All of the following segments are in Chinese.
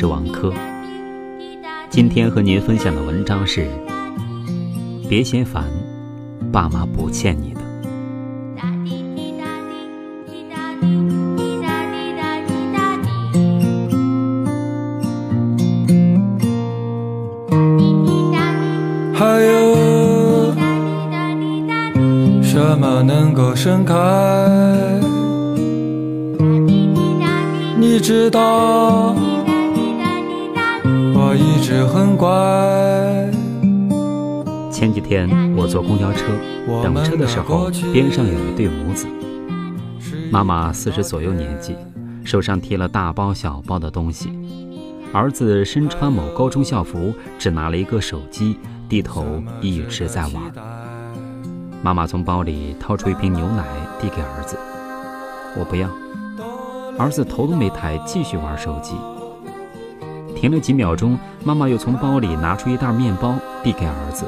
是王珂。今天和您分享的文章是：别嫌烦，爸妈不欠你的。还有什么能够盛开？你知道，天我坐公交车，等车的时候，边上有一对母子，妈妈四十左右年纪，手上提了大包小包的东西，儿子身穿某高中校服，只拿了一个手机，低头一直在玩。妈妈从包里掏出一瓶牛奶递给儿子，我不要。儿子头都没抬，继续玩手机。停了几秒钟，妈妈又从包里拿出一袋面包递给儿子：“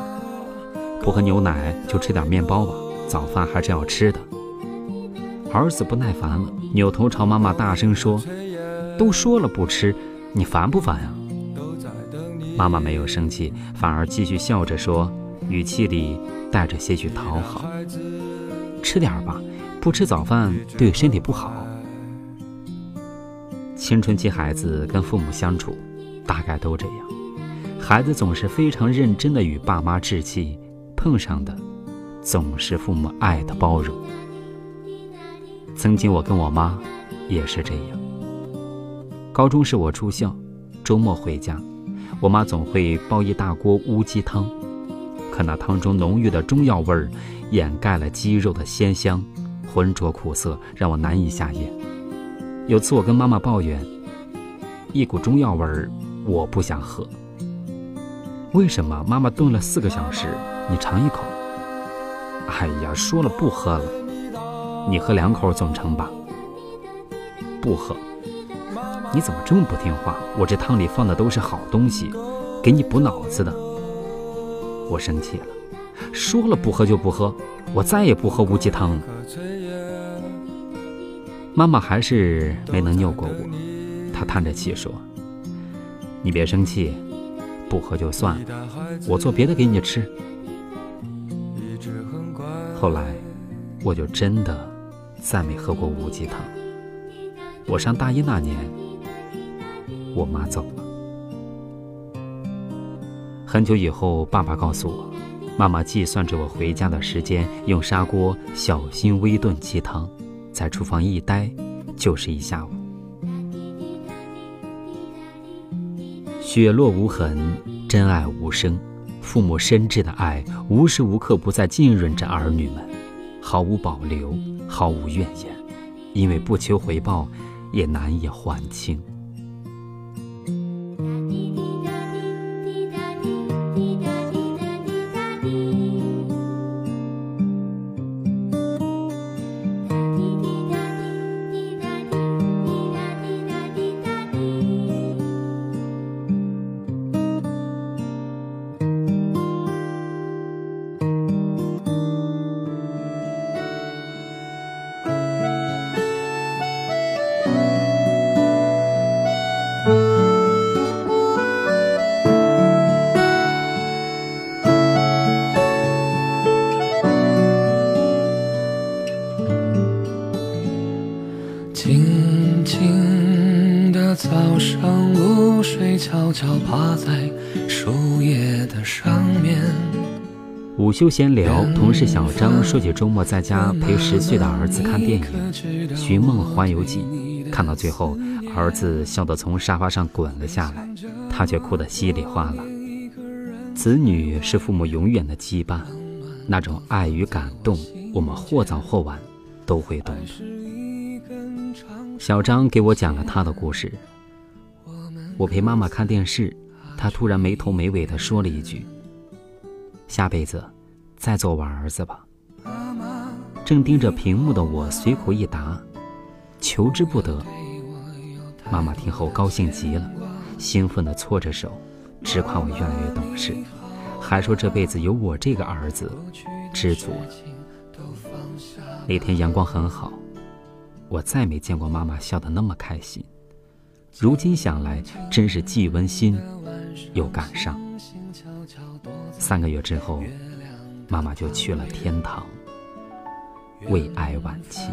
不喝牛奶就吃点面包吧，早饭还是要吃的。”儿子不耐烦了，扭头朝妈妈大声说：“都说了不吃，你烦不烦呀？”妈妈没有生气，反而继续笑着说，语气里带着些许讨好：“吃点吧，不吃早饭对身体不好。”青春期孩子跟父母相处，大概都这样。孩子总是非常认真的与爸妈置气，碰上的总是父母爱的包容。曾经我跟我妈也是这样。高中时我住校，周末回家，我妈总会煲一大锅乌鸡汤，可那汤中浓郁的中药味儿掩盖了鸡肉的鲜香，浑浊苦涩，让我难以下咽。有次我跟妈妈抱怨，一股中药味儿，我不想喝。为什么？妈妈炖了四个小时，你尝一口。哎呀，说了不喝了，你喝两口总成吧？不喝。你怎么这么不听话？我这汤里放的都是好东西，给你补脑子的。我生气了，说了不喝就不喝，我再也不喝乌鸡汤了。妈妈还是没能拗过我，她叹着气说：“你别生气，不喝就算了，我做别的给你吃。”后来，我就真的再没喝过乌鸡汤。我上大一那年，我妈走了。很久以后，爸爸告诉我，妈妈计算着我回家的时间，用砂锅小心微炖鸡汤。在厨房一待就是一下午，雪落无痕，真爱无声。父母深挚的爱，无时无刻不在浸润着儿女们，毫无保留，毫无怨言，因为不求回报，也难以还清。静静的早上，露水悄悄趴在树叶的上面。午休闲聊，同事小张说起周末在家陪十岁的儿子看电影《寻梦环游记》，看到最后，儿子笑得从沙发上滚了下来，他却哭得稀里哗啦。子女是父母永远的羁绊，那种爱与感动，我们或早或晚都会懂的。小张给我讲了他的故事。我陪妈妈看电视，他突然没头没尾地说了一句：“下辈子再做我儿子吧。”正盯着屏幕的我随口一答：“求之不得。”妈妈听后高兴极了，兴奋地搓着手，直夸我越来越懂事，还说这辈子有我这个儿子，知足了。那天阳光很好。我再没见过妈妈笑得那么开心。如今想来，真是既温馨又感伤。三个月之后，妈妈就去了天堂，胃癌晚期。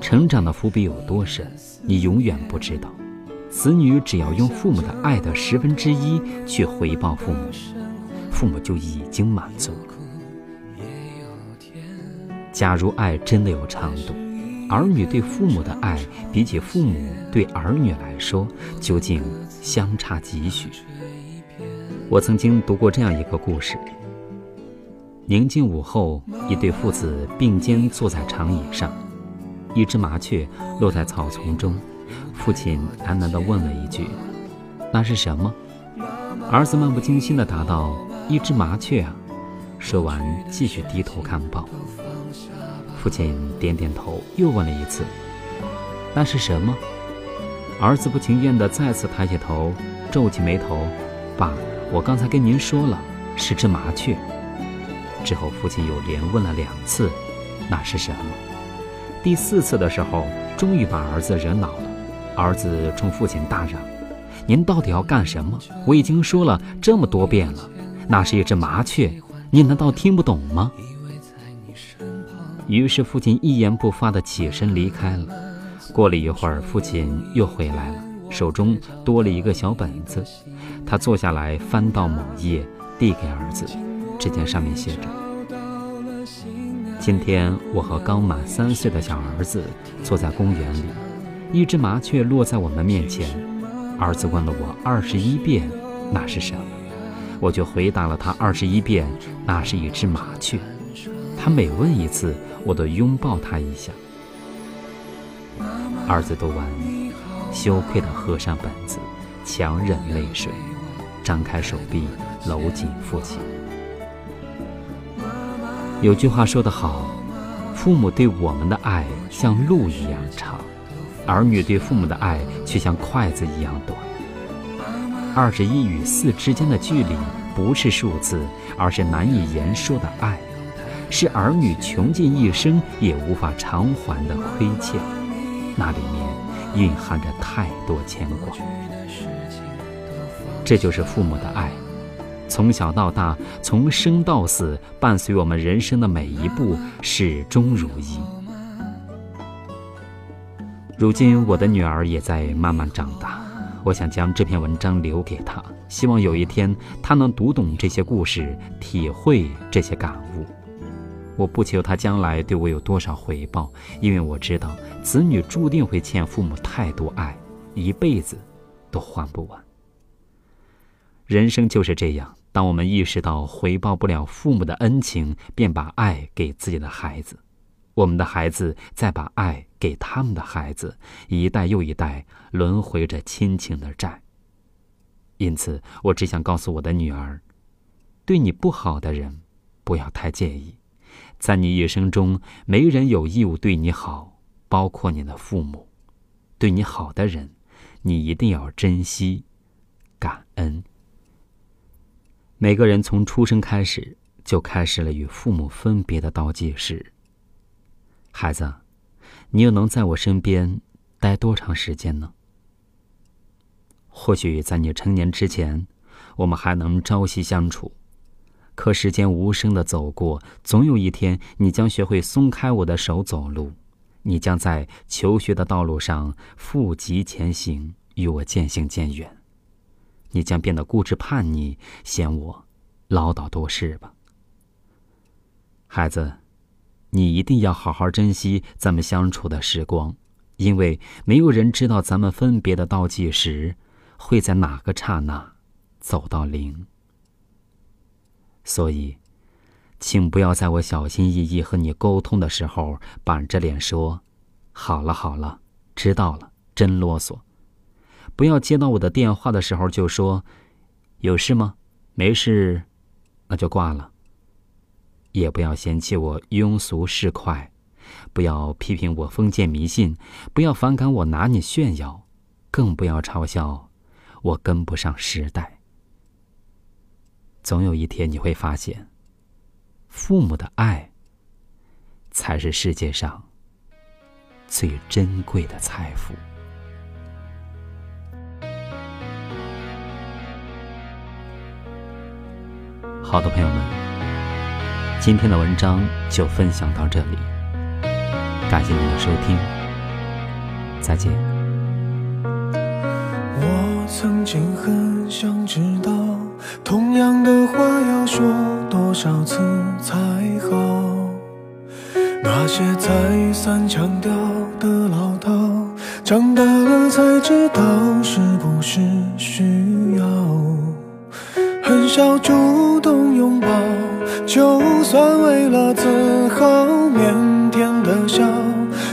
成长的伏笔有多深，你永远不知道。子女只要用父母的爱的十分之一去回报父母，父母就已经满足了。假如爱真的有长度，儿女对父母的爱比起父母对儿女来说，究竟相差几许？我曾经读过这样一个故事：宁静午后，一对父子并肩坐在长椅上，一只麻雀落在草丛中。父亲喃喃地问了一句：“那是什么？”儿子漫不经心地答道：“一只麻雀啊。”说完，继续低头看报。父亲点点头，又问了一次：“那是什么？”儿子不情愿地再次抬起头，皱起眉头：“爸，我刚才跟您说了，是只麻雀。”之后，父亲又连问了两次：“那是什么？”第四次的时候，终于把儿子惹恼了。儿子冲父亲大嚷：“您到底要干什么？我已经说了这么多遍了，那是一只麻雀，你难道听不懂吗？”于是父亲一言不发地起身离开了。过了一会儿，父亲又回来了，手中多了一个小本子。他坐下来，翻到某页，递给儿子，只见上面写着：“今天我和刚满三岁的小儿子坐在公园里。”一只麻雀落在我们面前，儿子问了我二十一遍，那是什么？我就回答了他二十一遍，那是一只麻雀。他每问一次，我都拥抱他一下。儿子读完，羞愧地合上本子，强忍泪水，张开手臂搂紧父亲。有句话说得好，父母对我们的爱像路一样长。儿女对父母的爱却像筷子一样短。二十一与四之间的距离不是数字，而是难以言说的爱，是儿女穷尽一生也无法偿还的亏欠。那里面蕴含着太多牵挂。这就是父母的爱，从小到大，从生到死，伴随我们人生的每一步，始终如一。如今我的女儿也在慢慢长大，我想将这篇文章留给她，希望有一天她能读懂这些故事，体会这些感悟。我不求他将来对我有多少回报，因为我知道子女注定会欠父母太多爱，一辈子都还不完。人生就是这样，当我们意识到回报不了父母的恩情，便把爱给自己的孩子。我们的孩子再把爱给他们的孩子，一代又一代轮回着亲情的债。因此，我只想告诉我的女儿：对你不好的人，不要太介意。在你一生中，没人有义务对你好，包括你的父母。对你好的人，你一定要珍惜、感恩。每个人从出生开始，就开始了与父母分别的倒计时。孩子，你又能在我身边待多长时间呢？或许在你成年之前，我们还能朝夕相处。可时间无声的走过，总有一天，你将学会松开我的手走路。你将在求学的道路上负极前行，与我渐行渐远。你将变得固执叛逆，嫌我唠叨多事吧，孩子。你一定要好好珍惜咱们相处的时光，因为没有人知道咱们分别的倒计时会在哪个刹那走到零。所以，请不要在我小心翼翼和你沟通的时候板着脸说：“好了好了，知道了，真啰嗦。”不要接到我的电话的时候就说：“有事吗？没事，那就挂了。”也不要嫌弃我庸俗市侩，不要批评我封建迷信，不要反感我拿你炫耀，更不要嘲笑我跟不上时代。总有一天你会发现，父母的爱才是世界上最珍贵的财富。好的，朋友们，今天的文章就分享到这里，感谢您的收听，再见。我曾经很想知道，同样的话要说多少次才好？那些再三强调的唠叨，长大了才知道是不是需要。很少主动拥抱，就算为了自豪，腼腆的笑，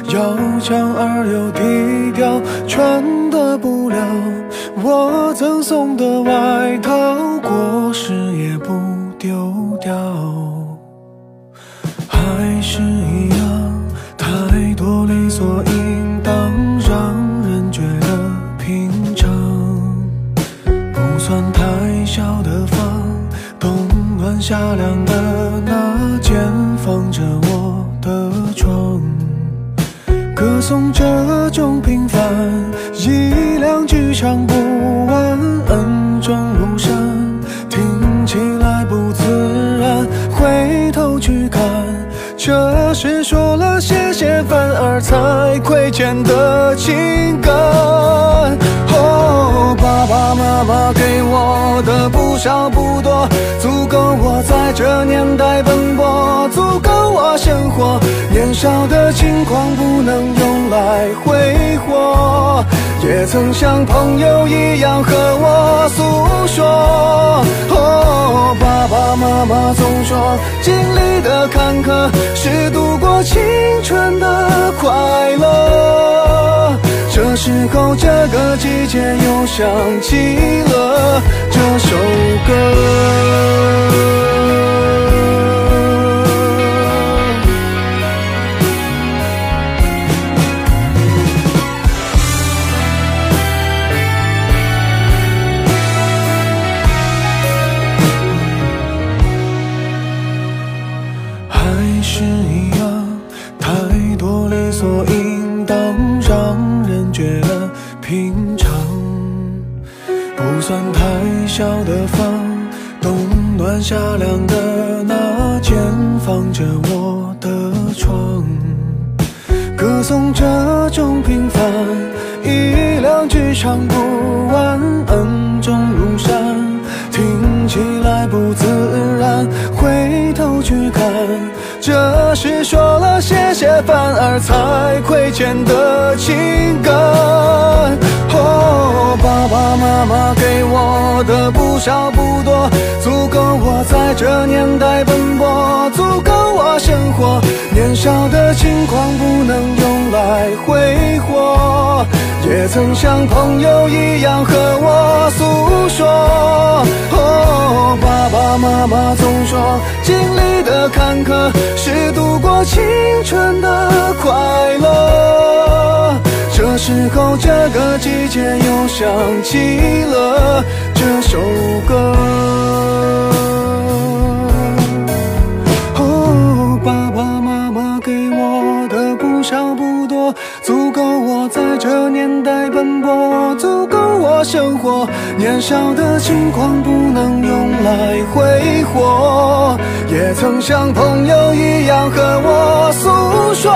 要强而又低调，穿的不了我赠送的外套这是说了谢谢反而才亏欠的情感。爸爸妈妈给我的不少不多。足够我在这年代奔波，足够我生活。年少的轻狂不能用来挥霍，也曾像朋友一样和我诉说。哦，爸爸妈妈总说，经历的坎坷是度过青春的快乐。这时候，这个季节又想起了这首歌。暖夏凉的那间放着我的床，歌颂这种平凡，一两句唱不完，恩重如山，听起来不自然。回头去看，这是说了谢谢反而才亏欠的情感。爸爸妈妈给我的不少不多，足够我在这年代奔波，足够我生活。年少的轻狂不能用来挥霍，也曾像朋友一样和我诉说。哦，爸爸妈妈总说，经历的坎坷是度过青春的快乐。这时候，这个季节又想起了这首歌。生活。年少的轻狂不能用来挥霍，也曾像朋友一样和我诉说。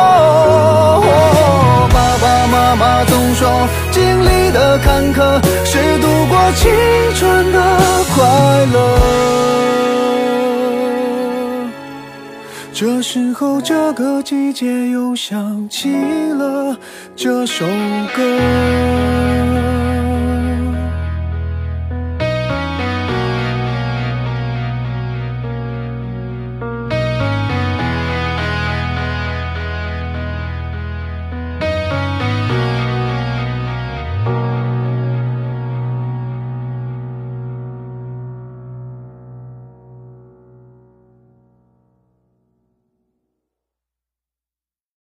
爸爸妈妈总说，经历的坎坷是度过青春的快乐。这时候，这个季节又想起了这首歌。